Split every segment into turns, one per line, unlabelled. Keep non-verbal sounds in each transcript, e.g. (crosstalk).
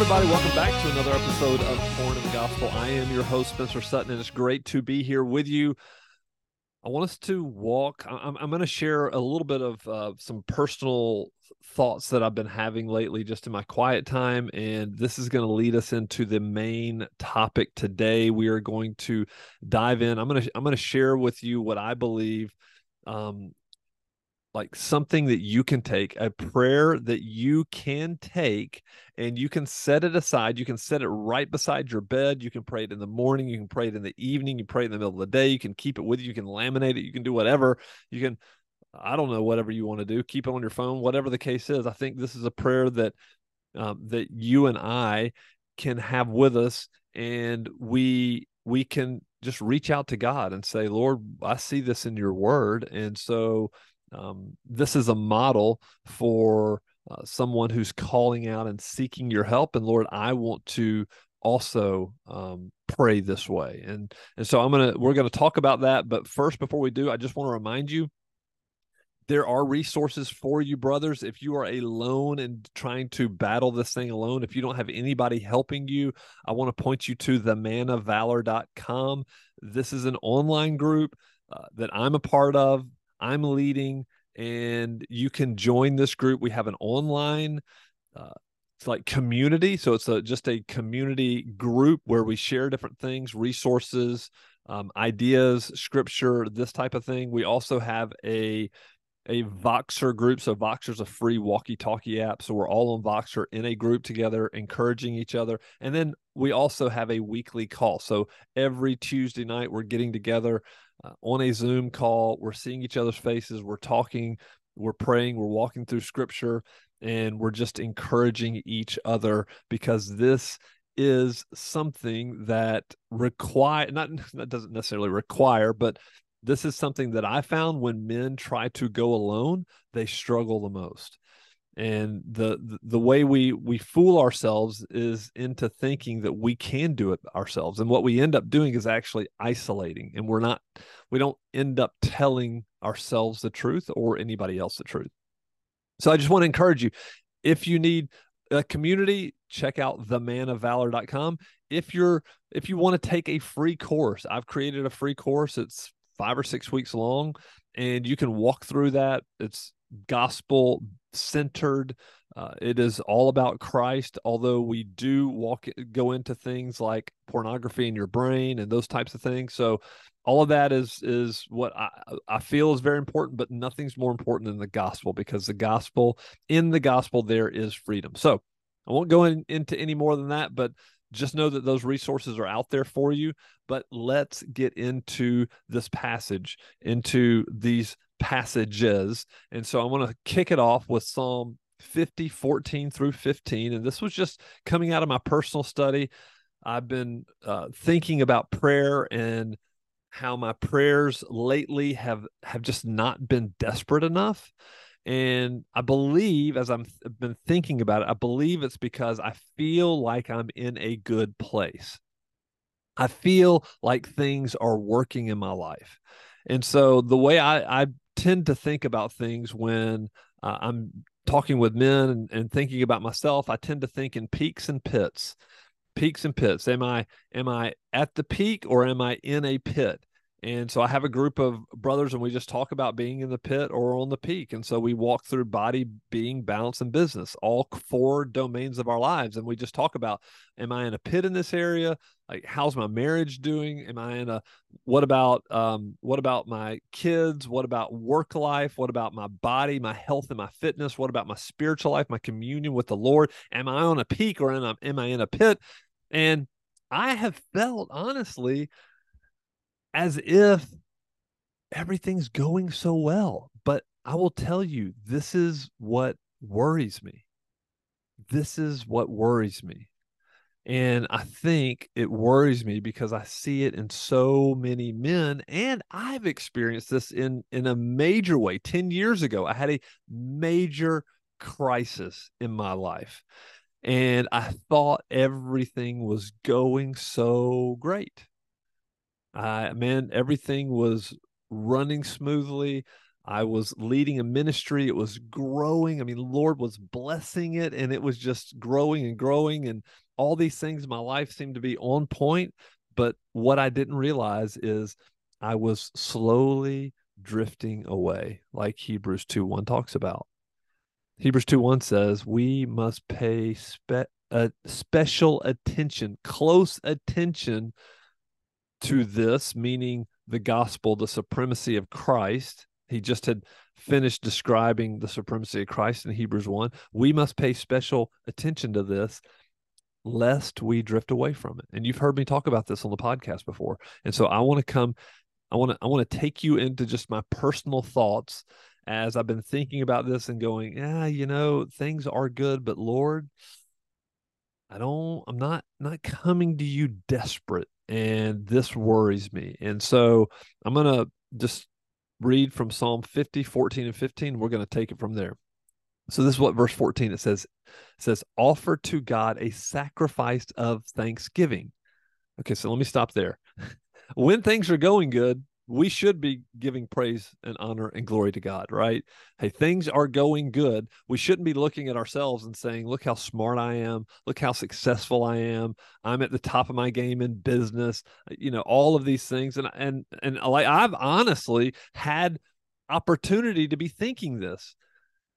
everybody. Welcome back to another episode of Porn and the Gospel. I am your host, Spencer Sutton, and it's great to be here with you. I want us to walk. I'm, I'm going to share a little bit of uh, some personal thoughts that I've been having lately just in my quiet time. And this is going to lead us into the main topic today. We are going to dive in. I'm going to, I'm going to share with you what I believe um, like something that you can take, a prayer that you can take and you can set it aside. You can set it right beside your bed. You can pray it in the morning. You can pray it in the evening. You pray it in the middle of the day. You can keep it with you. You can laminate it. You can do whatever. You can, I don't know, whatever you want to do. Keep it on your phone, whatever the case is. I think this is a prayer that um, that you and I can have with us, and we we can just reach out to God and say, Lord, I see this in your word. And so um, this is a model for uh, someone who's calling out and seeking your help. And Lord, I want to also um, pray this way. And and so I'm gonna we're gonna talk about that. But first, before we do, I just want to remind you there are resources for you brothers if you are alone and trying to battle this thing alone if you don't have anybody helping you i want to point you to themanofvalor.com this is an online group uh, that i'm a part of I'm leading, and you can join this group. We have an online. Uh, it's like community, so it's a, just a community group where we share different things, resources, um, ideas, scripture, this type of thing. We also have a a Voxer group. So Voxer's a free walkie-talkie app. So we're all on Voxer in a group together, encouraging each other. And then we also have a weekly call. So every Tuesday night we're getting together uh, on a Zoom call. We're seeing each other's faces. We're talking. We're praying. We're walking through Scripture, and we're just encouraging each other because this is something that require not (laughs) that doesn't necessarily require, but this is something that I found when men try to go alone, they struggle the most. And the the way we we fool ourselves is into thinking that we can do it ourselves. And what we end up doing is actually isolating and we're not we don't end up telling ourselves the truth or anybody else the truth. So i just want to encourage you if you need a community check out themanofvalor.com if you're if you want to take a free course i've created a free course. It's five or six weeks long and you can walk through that it's gospel centered. Uh, it is all about Christ, although we do walk go into things like pornography in your brain and those types of things. So all of that is is what I, I feel is very important, but nothing's more important than the gospel because the gospel in the gospel there is freedom. So I won't go in, into any more than that, but just know that those resources are out there for you. But let's get into this passage, into these passages. And so I want to kick it off with Psalm 50, 14 through 15. And this was just coming out of my personal study. I've been uh, thinking about prayer and how my prayers lately have have just not been desperate enough and i believe as i'm th- been thinking about it i believe it's because i feel like i'm in a good place i feel like things are working in my life and so the way i i tend to think about things when uh, I'm talking with men and, and thinking about myself. I tend to think in peaks and pits, peaks and pits. Am I am I at the peak or am I in a pit? And so I have a group of brothers and we just talk about being in the pit or on the peak. And so we walk through body, being, balance, and business, all four domains of our lives. And we just talk about am I in a pit in this area? Like how's my marriage doing? Am I in a what about um what about my kids? What about work life? What about my body, my health and my fitness? What about my spiritual life, my communion with the Lord? Am I on a peak or am I, am I in a pit? And I have felt honestly as if everything's going so well. But I will tell you, this is what worries me. This is what worries me. And I think it worries me because I see it in so many men. And I've experienced this in, in a major way. 10 years ago, I had a major crisis in my life. And I thought everything was going so great. I man, everything was running smoothly. I was leading a ministry. It was growing. I mean, Lord was blessing it and it was just growing and growing. And all these things in my life seemed to be on point. But what I didn't realize is I was slowly drifting away, like Hebrews 2 1 talks about. Hebrews 2 1 says, We must pay spe- uh, special attention, close attention to this, meaning the gospel, the supremacy of Christ. He just had finished describing the supremacy of Christ in Hebrews 1. We must pay special attention to this lest we drift away from it. And you've heard me talk about this on the podcast before. And so I want to come I want to I want to take you into just my personal thoughts as I've been thinking about this and going, yeah, you know, things are good, but Lord, I don't I'm not not coming to you desperate and this worries me. And so I'm going to just read from Psalm 50, 14 and 15. We're going to take it from there. So this is what verse 14 it says it says offer to God a sacrifice of thanksgiving. Okay, so let me stop there. (laughs) when things are going good, we should be giving praise and honor and glory to God, right? Hey, things are going good. We shouldn't be looking at ourselves and saying, look how smart I am. Look how successful I am. I'm at the top of my game in business, you know, all of these things. And, and, and like I've honestly had opportunity to be thinking this.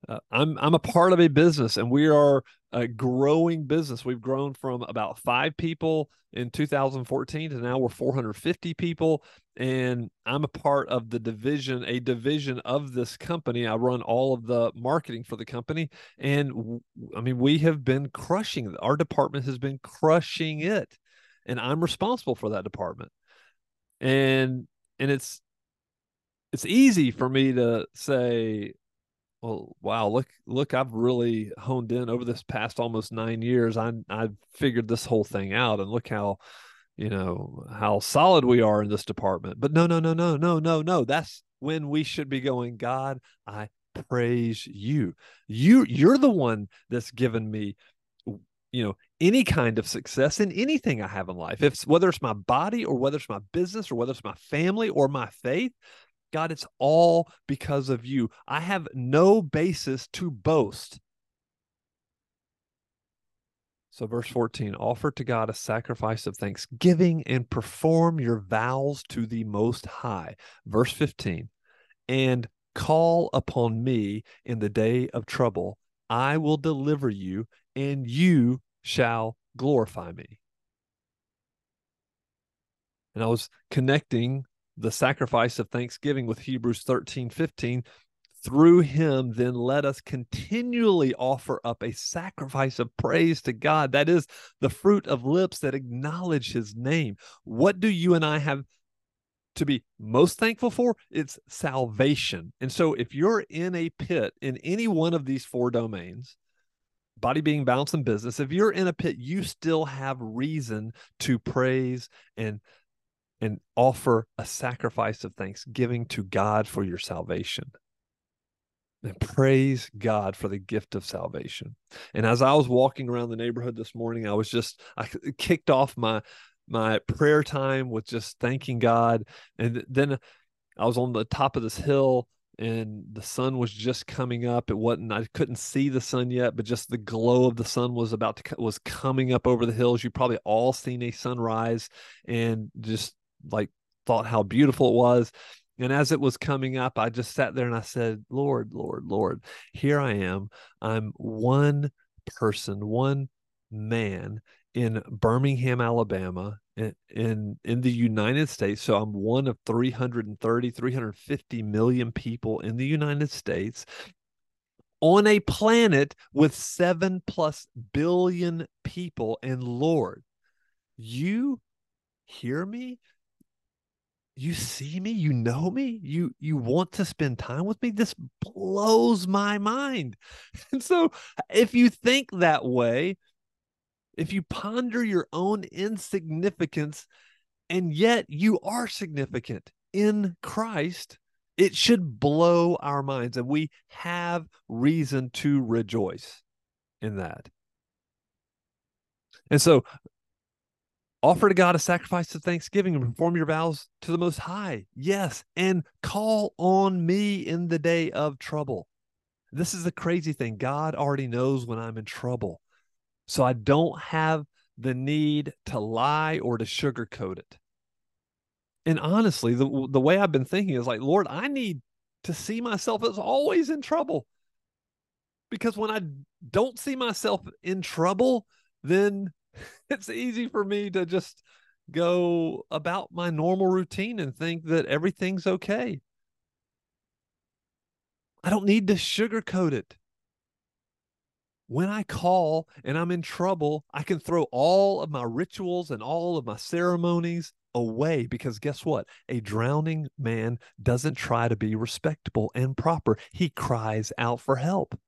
Uh, I'm I'm a part of a business, and we are a growing business. We've grown from about five people in 2014 to now we're 450 people, and I'm a part of the division, a division of this company. I run all of the marketing for the company, and I mean we have been crushing. Our department has been crushing it, and I'm responsible for that department, and and it's it's easy for me to say well, wow, look, look, I've really honed in over this past almost nine years. I I've figured this whole thing out, and look how, you know, how solid we are in this department. But no, no, no, no, no, no, no. That's when we should be going, God, I praise you. You you're the one that's given me you know any kind of success in anything i have in life if whether it's my body or whether it's my business or whether it's my family or my faith God, it's all because of you. I have no basis to boast. So, verse 14 offer to God a sacrifice of thanksgiving and perform your vows to the Most High. Verse 15 and call upon me in the day of trouble. I will deliver you, and you shall glorify me. And I was connecting the sacrifice of thanksgiving with Hebrews 13 15. Through him, then let us continually offer up a sacrifice of praise to God. That is the fruit of lips that acknowledge his name. What do you and I have to be most thankful for? It's salvation. And so if you're in a pit in any one of these four domains, body being balance and business if you're in a pit you still have reason to praise and and offer a sacrifice of thanksgiving to God for your salvation. And praise God for the gift of salvation. And as I was walking around the neighborhood this morning, I was just I kicked off my my prayer time with just thanking God. And then I was on the top of this hill and the sun was just coming up it wasn't i couldn't see the sun yet but just the glow of the sun was about to was coming up over the hills you probably all seen a sunrise and just like thought how beautiful it was. And as it was coming up, I just sat there and I said, Lord, Lord, Lord, here I am. I'm one person, one man in Birmingham, Alabama, in, in, the United States. So I'm one of 330, 350 million people in the United States on a planet with seven plus billion people. And Lord, you hear me? You see me you know me you you want to spend time with me? This blows my mind. (laughs) And so if you think that way if you ponder your own insignificance and yet you are significant in Christ it should blow our minds and we have reason to rejoice in that. And so Offer to God a sacrifice of thanksgiving and perform your vows to the Most High. Yes. And call on me in the day of trouble. This is the crazy thing. God already knows when I'm in trouble. So I don't have the need to lie or to sugarcoat it. And honestly, the, the way I've been thinking is like, Lord, I need to see myself as always in trouble. Because when I don't see myself in trouble, then it's easy for me to just go about my normal routine and think that everything's okay. I don't need to sugarcoat it. When I call and I'm in trouble, I can throw all of my rituals and all of my ceremonies away because guess what? A drowning man doesn't try to be respectable and proper, he cries out for help.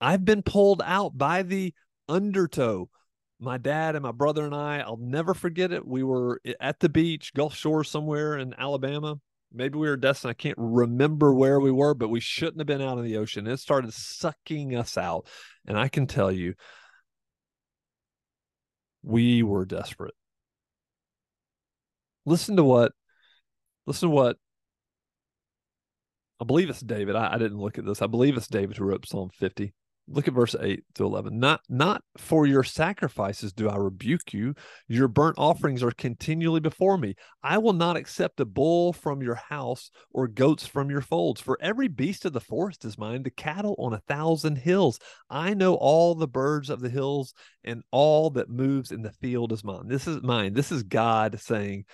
I've been pulled out by the undertow my dad and my brother and I, I'll never forget it. We were at the beach, Gulf Shore somewhere in Alabama. Maybe we were destined. I can't remember where we were, but we shouldn't have been out in the ocean. It started sucking us out. And I can tell you, we were desperate. Listen to what, listen to what, I believe it's David. I, I didn't look at this. I believe it's David who wrote Psalm 50 look at verse 8 to 11 not not for your sacrifices do i rebuke you. Your burnt offerings are continually before me. I will not accept a bull from your house or goats from your folds. For every beast of the forest is mine the cattle on a thousand hills. I know all the birds of the hills and all that moves in the field is mine. This is mine. This is god saying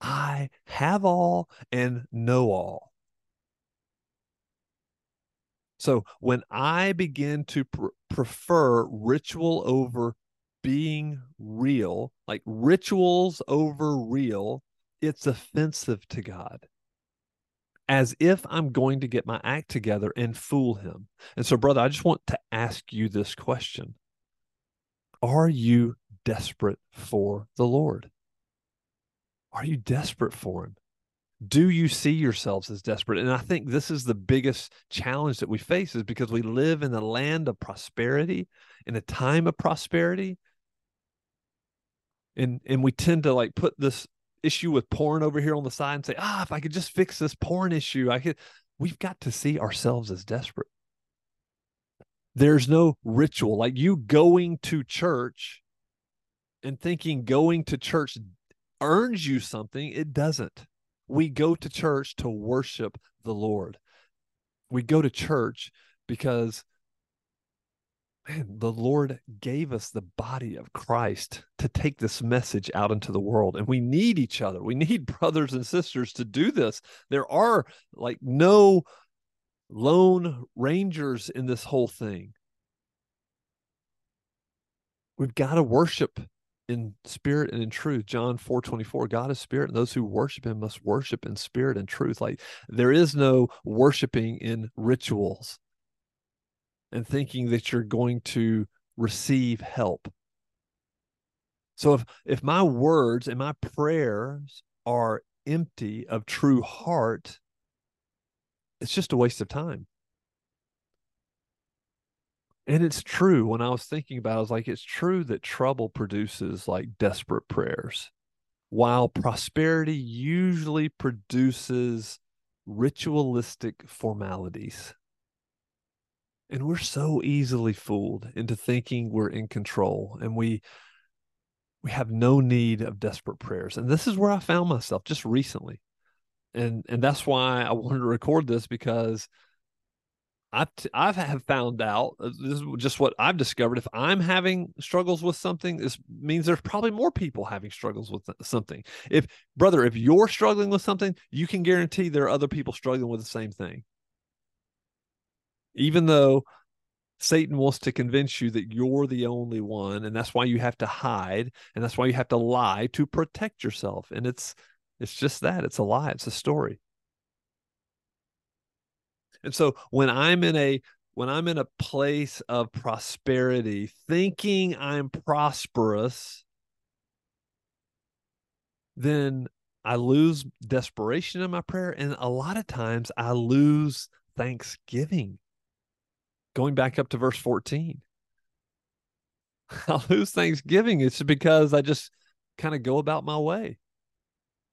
i have all and know all so when I begin to pr- prefer ritual over being real, like rituals over real, it's offensive to God. As if I'm going to get my act together and fool him. And so, brother, I just want to ask you this question Are you desperate for the Lord? Are you desperate for him? Do you see yourselves as desperate? And i think this is the biggest challenge that we face is because we live in a land of prosperity in a time of prosperity and and we tend to like put this issue with porn over here on the side and say ah if i could just fix this porn issue i could we've got to see ourselves as desperate. There's no ritual like you going to church and thinking going to church earns you something it doesn't we go to church to worship the Lord. We go to church because man, the Lord gave us the body of Christ to take this message out into the world. And we need each other. We need (laughs) brothers and sisters to do this. There are like no lone rangers in this whole thing. We've got to worship in spirit and in truth john 4 24 god is spirit and those who worship him must worship in spirit and truth. Like there is no worshiping in rituals and thinking that you're going to receive help. So if if my words and my prayers are empty of true heart it's just a waste of time and it's true when I was thinking about it, I was like, it's true that trouble produces like desperate prayers, while prosperity usually produces ritualistic formalities. And we're so easily fooled into thinking we're in control and we we have no need of desperate prayers. And this is where I found myself just recently. And and that's why I wanted to record this because I've I've have found out uh, this is just what I've discovered. If I'm having struggles with something, this means there's probably more people having struggles with something. If brother, if you're struggling with something, you can guarantee there are other people struggling with the same thing. Even though Satan wants to convince you that you're the only one, and that's why you have to hide, and that's why you have to lie to protect yourself. And it's it's just that it's a lie. It's a story. And so when I'm in a when I'm in a place of prosperity, thinking I'm prosperous, then I lose desperation in my prayer. And a lot of times I lose thanksgiving. Going back up to verse 14. (laughs) I lose Thanksgiving. It's because I just kind of go about my way.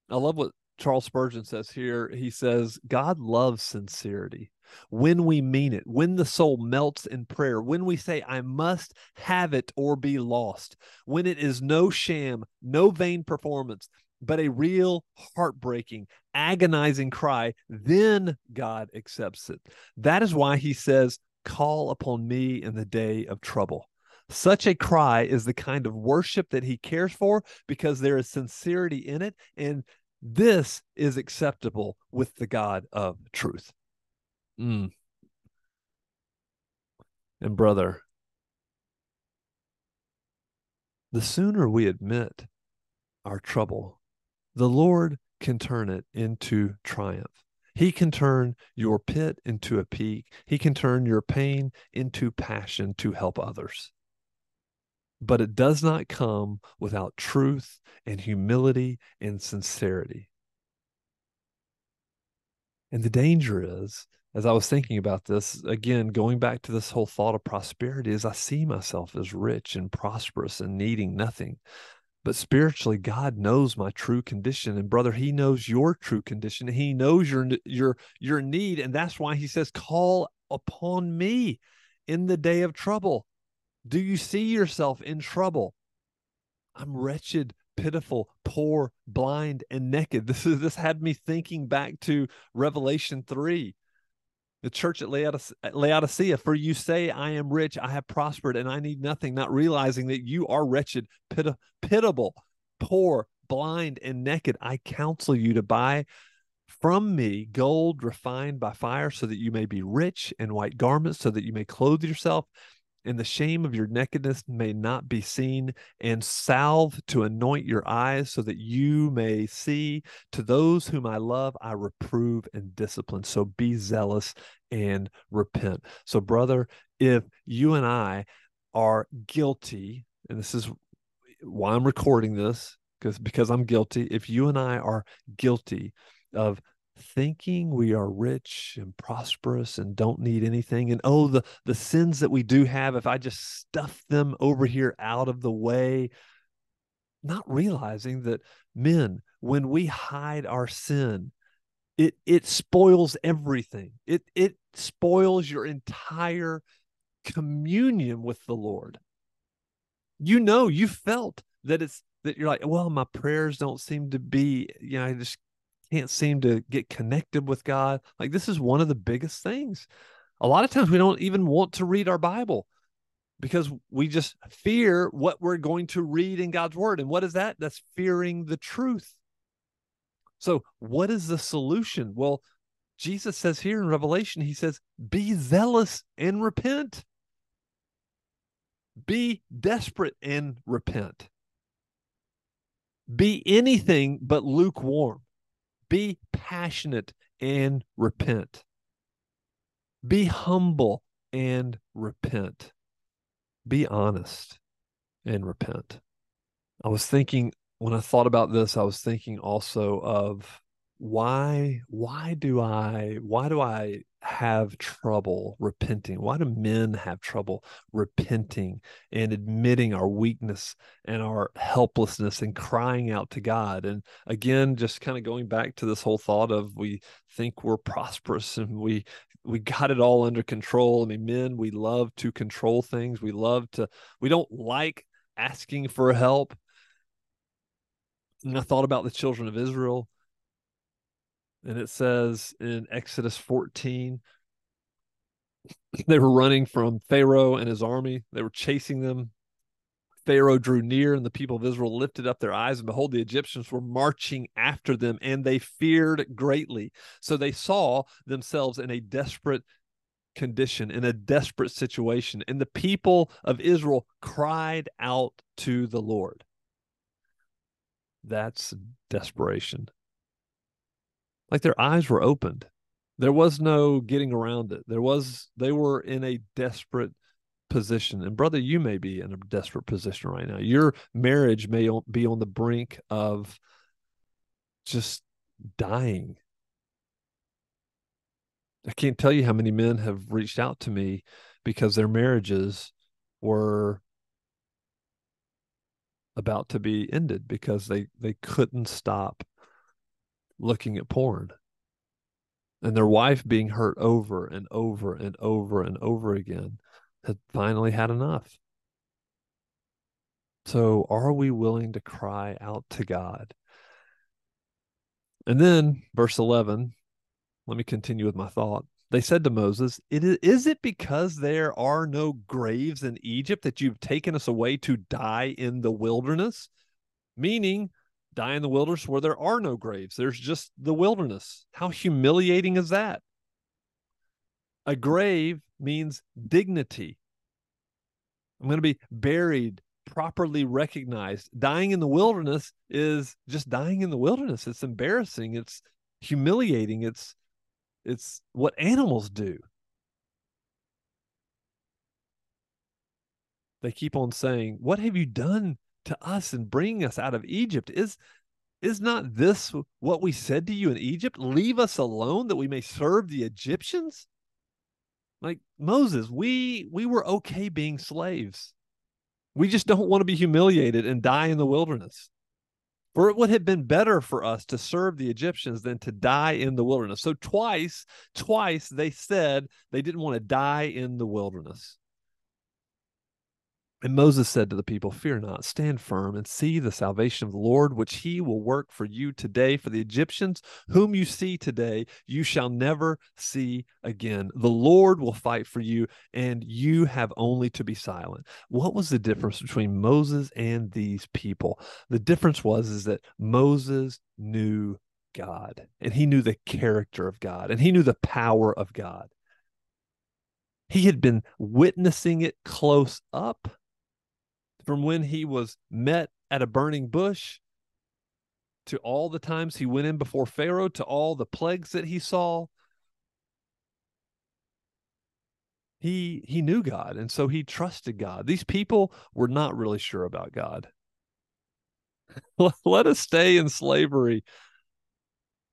I love what Charles Spurgeon says here. He says, God loves sincerity when we mean it, when the soul melts in prayer, when we say, I must have it or be lost, when it is no sham, no vain performance, but a real heartbreaking, agonizing cry, then God accepts it. That is why he says, Call upon me in the day of trouble. Such a cry is the kind of worship that he cares for because there is sincerity in it. And this is acceptable with the God of truth. Mm. And brother, the sooner we admit our trouble, the Lord can turn it into triumph. He can turn your pit into a peak. He can turn your pain into passion to help others. But it does not come without truth and humility and sincerity. And the danger is as I was thinking about this, again, going back to this whole thought of prosperity, is I see myself as rich and prosperous and needing nothing. But spiritually, God knows my true condition. And brother, he knows your true condition. He knows your your your need. And that's why he says, call upon me in the day of trouble. Do you see yourself in trouble? I'm wretched, pitiful, poor, blind, and naked. (laughs) This is this had me thinking back to Revelation 3 the church at Laodicea, for you say, I am rich, I have prospered, and I need nothing, not realizing that you are wretched, pit- pitiable, poor, blind, and naked. I counsel you to buy from me gold refined by fire, so that you may be rich, and white garments, so that you may clothe yourself, and the shame of your nakedness may not be seen, and salve to anoint your eyes so that you may see. To those whom I love, I reprove and discipline. So be zealous and repent. So, brother, if you and I are guilty, and this is why I'm recording this, because because I'm guilty, if you and I are guilty of thinking we are rich and prosperous and don't need anything and oh the the sins that we do have if i just stuff them over here out of the way not realizing that men when we hide our sin it it spoils everything. It it spoils your entire communion with the lord. You know you felt that it's that you're like well my prayers don't seem to be you know i just can't seem to get connected with God. Like this is one of the biggest things. A lot of times we don't even want to read our Bible because we just fear what we're going to read in God's word. And what is that? That's fearing the truth. So, what is the solution? Well, Jesus says here in Revelation, he says, be zealous and repent. Be desperate and repent. Be anything but lukewarm. Be passionate and repent. Be humble and repent. Be honest and repent. I was thinking when I thought about this, I was thinking also of why why do I why do I have trouble repenting? Why do men have trouble repenting and admitting our weakness and our helplessness and crying out to God? And again, just kind of going back to this whole thought of we think we're prosperous and we we got it all under control. I mean, men, we love to control things. We love to we don't like asking for help. And I thought about the children of Israel and it says in Exodus 14 (clears throat) they were running from Pharaoh and his army. They were chasing them. Pharaoh drew near, and the people of Israel lifted up their eyes, and behold, the Egyptians were marching after them, and they feared greatly. So they saw themselves in a desperate condition, in a desperate situation. And the people of Israel cried out to the Lord. That's desperation like their eyes were opened. There was no getting around it. There was they were in a desperate position. And brother, you may be in a desperate position right now. Your marriage may be on the brink of just dying. I can't tell you how many men have reached out to me because their marriages were about to be ended because they they couldn't stop looking at porn and their wife being hurt over and over and over and over again had finally had enough. So are we willing to cry out to god? And then verse 11 let me continue with my thought. They said to Moses, it is, is it because there are no graves in Egypt that you've taken us away to die in the wilderness? Meaning, die in the wilderness where there are no graves. There's just the wilderness. How humiliating is that? A grave means dignity. I'm going to be buried, properly recognized. Dying in the wilderness is just dying in the wilderness. It's embarrassing. It's humiliating. It's it's what animals do. They keep on saying, What have you done to us and bringing us out of Egypt? Is is not this what we said to you in Egypt? Leave us alone that we may serve the Egyptians? Like Moses, we we were okay being slaves. We just don't want to be humiliated and die in the wilderness. For it would have been better for us to serve the Egyptians than to die in the wilderness. So twice, twice they said they didn't want to die in the wilderness. And Moses said to the people, Fear not, stand firm and see the salvation of the Lord, which he will work for you today. For the Egyptians whom you see today, you shall never see again. The Lord will fight for you, and you have only to be silent. What was the difference between Moses and these people? The difference was is that Moses knew God, and he knew the character of God, and he knew the power of God. He had been witnessing it close up from when he was met at a burning bush to all the times he went in before Pharaoh to all the plagues that he saw. He he knew God and so he trusted God. These people were not really sure about God. (laughs) Let us stay in slavery.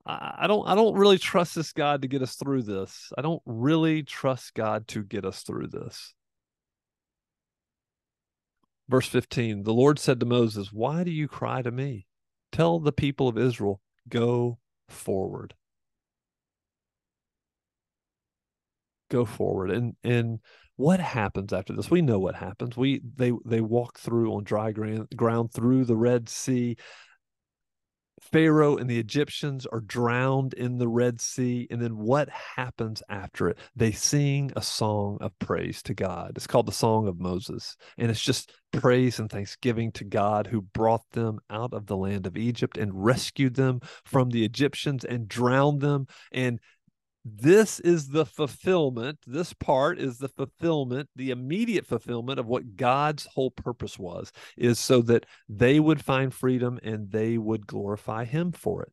I don't I don't really trust this God to get us through this. I don't really trust God to get us through this. Verse 15 The Lord said to Moses, Why do you cry to me? Tell the people of Israel, go forward. Go forward. And and what happens after this? We know what happens. We they they walk through on dry ground, ground through the Red Sea. Pharaoh and the Egyptians are drowned in the Red Sea. And then what happens after it? They sing a song of praise to God. It's called the Song of Moses. And it's just praise and thanksgiving to God who brought them out of the land of Egypt and rescued them from the Egyptians and drowned them and this is the fulfillment. This part is the fulfillment, the immediate fulfillment of what God's whole purpose was, is so that they would find freedom and they would glorify Him for it.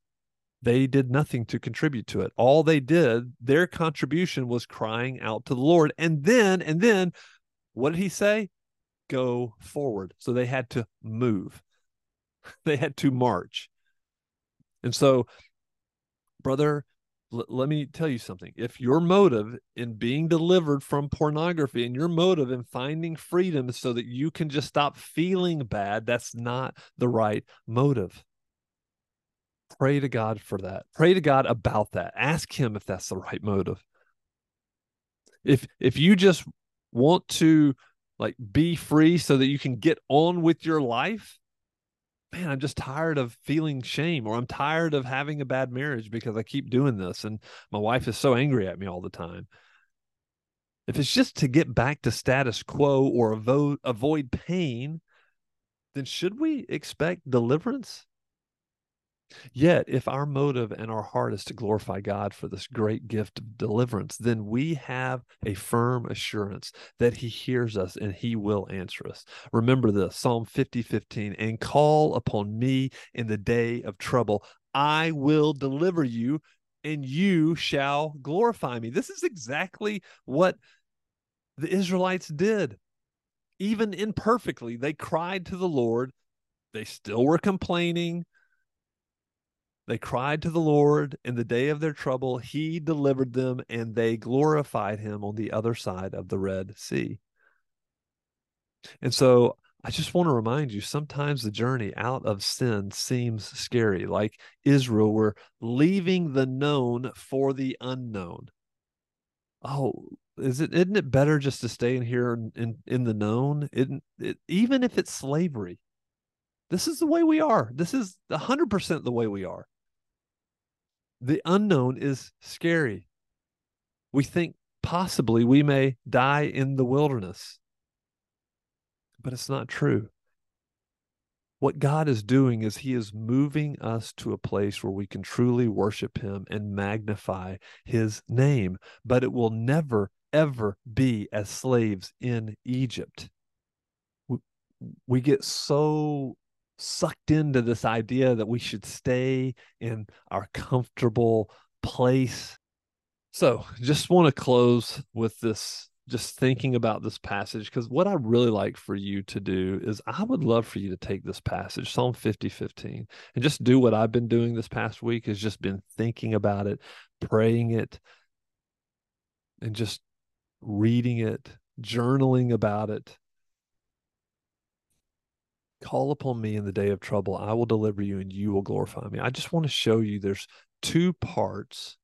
They did nothing to contribute to it. All they did, their contribution was crying out to the Lord. And then, and then, what did He say? Go forward. So they had to move, (laughs) they had to march. And so, brother, L- let me tell you something. If your motive in being delivered from pornography and your motive in finding freedom so that you can just stop feeling bad, that's not the right motive. Pray to God for that. Pray to God about that. Ask him if that's the right motive. If if you just want to like be free so that you can get on with your life, man, I'm just tired of feeling shame or I'm tired of having a bad marriage because I keep doing this and my wife is so angry at me all the time. If it's just to get back to status quo or avoid, avoid pain, then should we expect deliverance? Yet, if our motive and our heart is to glorify God for this great gift of deliverance, then we have a firm assurance that He hears us and He will answer us. Remember this Psalm 50 15, and call upon me in the day of trouble. I will deliver you and you shall glorify me. This is exactly what the Israelites did. Even imperfectly, they cried to the Lord. They still were complaining they cried to the Lord in the day of their trouble. He delivered them, and they glorified him on the other side of the Red Sea. And so I just want to remind you sometimes the journey out of sin seems scary. Like Israel, we're leaving the known for the unknown. Oh, is it isn't it better just to stay in here in in, in the known? It, it, even if it's slavery. This is the way we are. This is 100% the way we are. The unknown is scary. We think possibly we may die in the wilderness but it's not true. What God is doing is He is moving us to a place where we can truly worship Him and magnify His name, but it will never, ever be as slaves in Egypt. We, get so sucked into this idea that we should stay in our comfortable place. So, just want to close with this just thinking about this passage because what I really like for you to do is I would love for you to take this passage, Psalm 50, 15, and just do what I've been doing this past week has just been thinking about it, praying it, and just reading it, journaling about it. Call upon me in the day of trouble. I will deliver you and you will glorify me. I just want to show you there's two parts.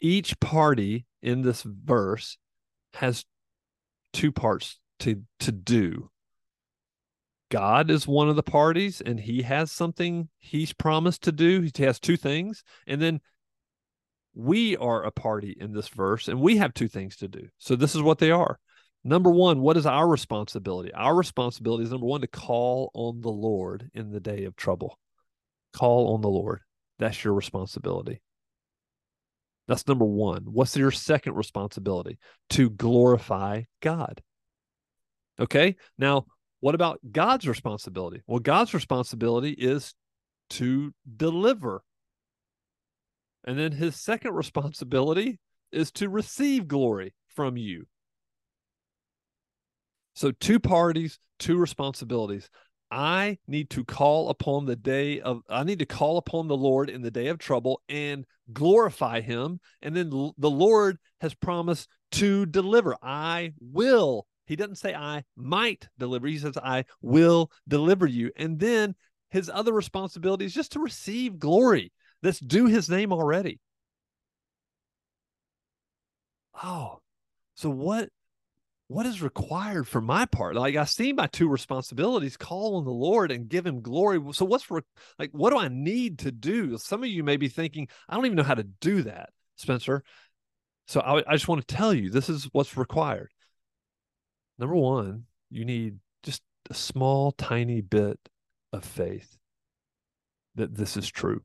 Each party in this verse has two parts to to do. God is one of the parties and he has something he's promised to do. He has two things. And then we are a party in this verse and we have two things to do. So this is what they are. Number one, what is our responsibility? Our responsibility is number one to call on the Lord in the day of trouble. Call on the Lord. That's your responsibility. That's number one. What's your second responsibility? To glorify God. Okay. Now, what about God's responsibility? Well, God's responsibility is to deliver. And then his second responsibility is to receive glory from you. So, two parties, two responsibilities. I need to call upon the day of, I need to call upon the Lord in the day of trouble and glorify him. And then the Lord has promised to deliver. I will. He doesn't say I might deliver. He says I will deliver you. And then his other responsibility is just to receive glory. That's due his name already. Oh, so what what is required for my part? Like I see my two responsibilities, call on the Lord and give him glory. So what's re- like what do I need to do? Some of you may be thinking, I don't even know how to do that, Spencer. So I, I just want to tell you this is what's required. Number one, you need just a small, tiny bit of faith that this is true.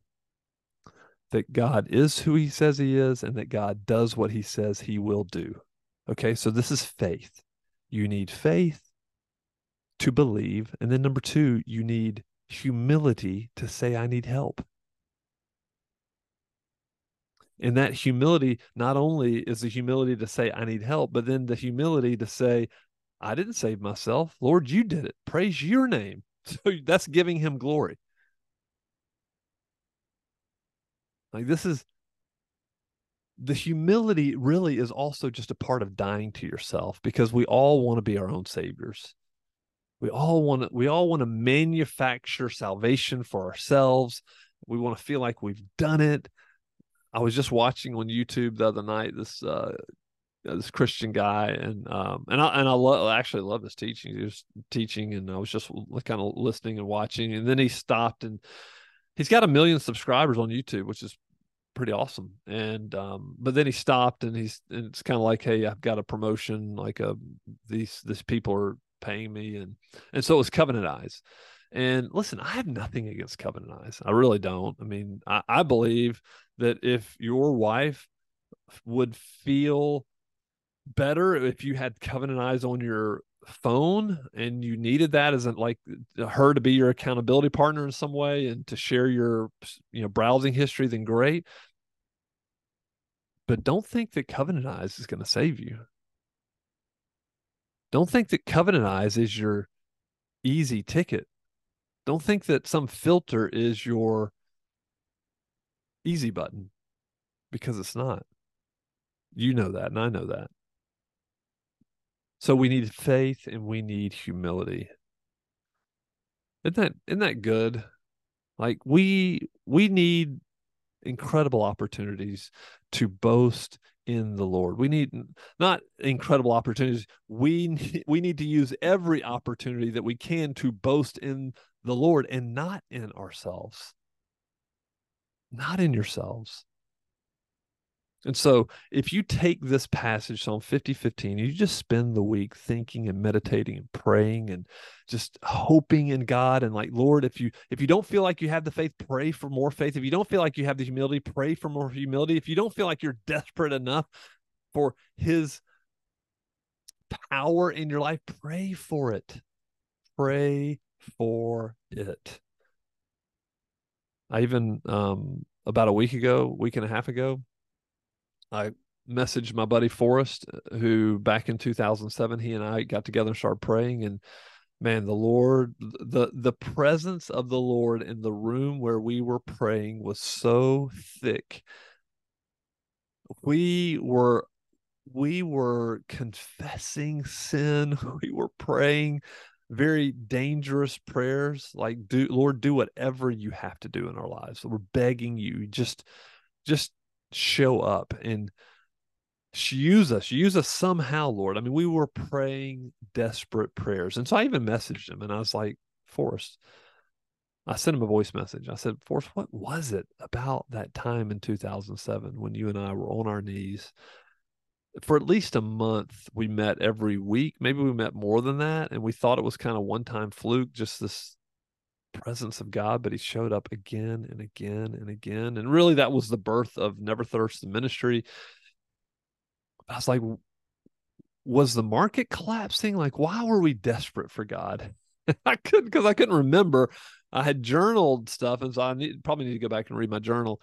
That God is who he says he is and that God does what he says he will do. Okay, so this is faith. You need faith to believe. And then number two, you need humility to say, I need help. And that humility not only is the humility to say, I need help, but then the humility to say, I didn't save myself. Lord, you did it. Praise your name. (laughs) So that's giving him glory. Like this is the humility really is also just a part of dying to yourself because we all want to be our own saviors. We all want to we all want to manufacture salvation for ourselves. We want to feel like we've done it. I was just watching on YouTube the other night this uh this Christian guy and um and I and I love actually love his teaching. He was teaching and I was just kind of listening and watching and then he stopped and he's got a million subscribers on YouTube, which is pretty awesome. And um, but then he stopped, and he's and it's kind of like, hey, I've got a promotion. Like a uh, these these people are paying me, and and so it was Covenant Eyes. And listen, I have nothing against Covenant Eyes. I really don't. I mean, I, I believe that if your wife would feel better if you had Covenant Eyes on your phone and you needed that as not like uh, her to be your accountability partner in some way and to share your you know browsing history then great. But don't think that covenant eyes is going to save you. Don't think that covenant eyes is your easy ticket. Don't think that some filter is your easy button because it's not. You know that and i know that so we need faith and we need humility. Isn't that isn't that good? Like we we need incredible opportunities to boast in the Lord. We need not incredible opportunities. We (laughs) we need to use every opportunity that we can to boast in the Lord and not in ourselves. Not in yourselves. And so, if you take this passage, Psalm 50 15, you just spend the week thinking and meditating and praying and just hoping in God. And like, Lord, if you if you don't feel like you have the faith, pray for more faith. If you don't feel like you have the humility, pray for more humility. If you don't feel like you're desperate enough for his power in your life, pray for it. Pray for it. I even um about a week ago, week and a half ago, I messaged my buddy Forrest, uh, who back in 2007, he and I got together and started praying. And man, the Lord, the the presence of the Lord in the room where we were praying was so thick. We were we were confessing sin. (laughs) We were praying very dangerous prayers like do lord do whatever you have to do in our lives we're begging you just just show up and use us, use us somehow, Lord. I mean, we were praying desperate prayers. And so I even messaged him and I was like, Forrest, I sent him a voice message. I said, Forrest, what was it about that time in 2007 when you and I were on our knees? For at least a month, we met every week. Maybe we met more than that. And we thought it was kind of one time fluke, just this presence of God, but he showed up again and again and again. And really, that was the birth of Never Thirst the ministry. I was like, was the market collapsing? Like, why were we desperate for God? (laughs) I couldn't because I couldn't remember. I had journaled stuff, and so I need, probably need to go back and read my journal.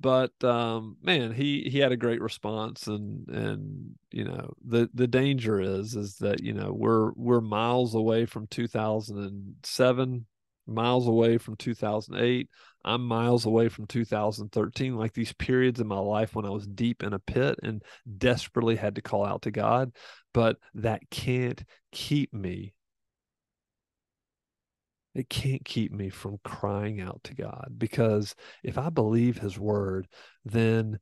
But um, man, he he had a great response, and and you know the the danger is is that you know we're we're miles away from 2007 miles away from 2008. I'm miles away from 2013. Like these periods in my life when I was deep in a pit and desperately had to call out to God. But that can't keep me. It can't keep me from crying out to God because if I believe his word, then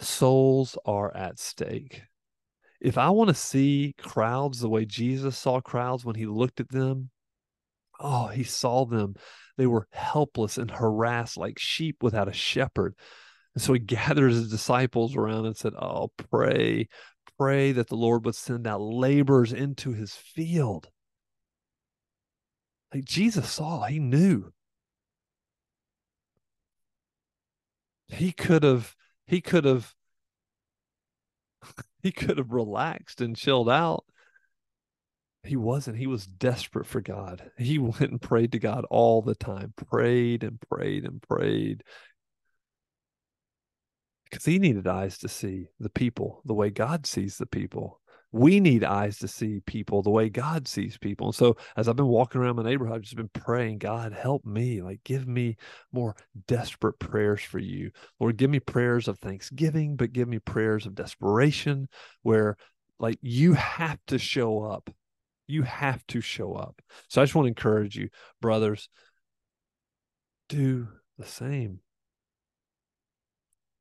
souls are at stake. If I want to see crowds the way Jesus saw crowds when he looked at them, Oh, he saw them. They were helpless and harassed like sheep without a shepherd. And so he (laughs) gathered his disciples around and said, Oh, pray, pray that the Lord would send out laborers into his field. Like Jesus saw, he knew. He could have, he could have, (laughs) he could have relaxed and chilled out he wasn't. He was desperate for God. (laughs) He went and prayed to God all the time, prayed and prayed and prayed. Because he needed eyes to see the people the way God sees the people. We need eyes to see people the way God sees people. And so, as I've been walking around my neighborhood, I've just been praying, God, help me. Like, give me more desperate prayers for you. Lord, give me prayers of thanksgiving, but give me prayers of desperation where, like, you have to show up you have to show up. So I just want to encourage you, brothers, do the same.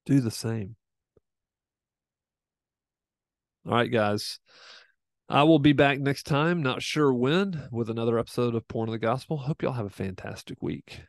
Do the same. All right, guys. I will be back next time, not sure when, with another episode of Porn of the Gospel. Hope y'all have a fantastic week.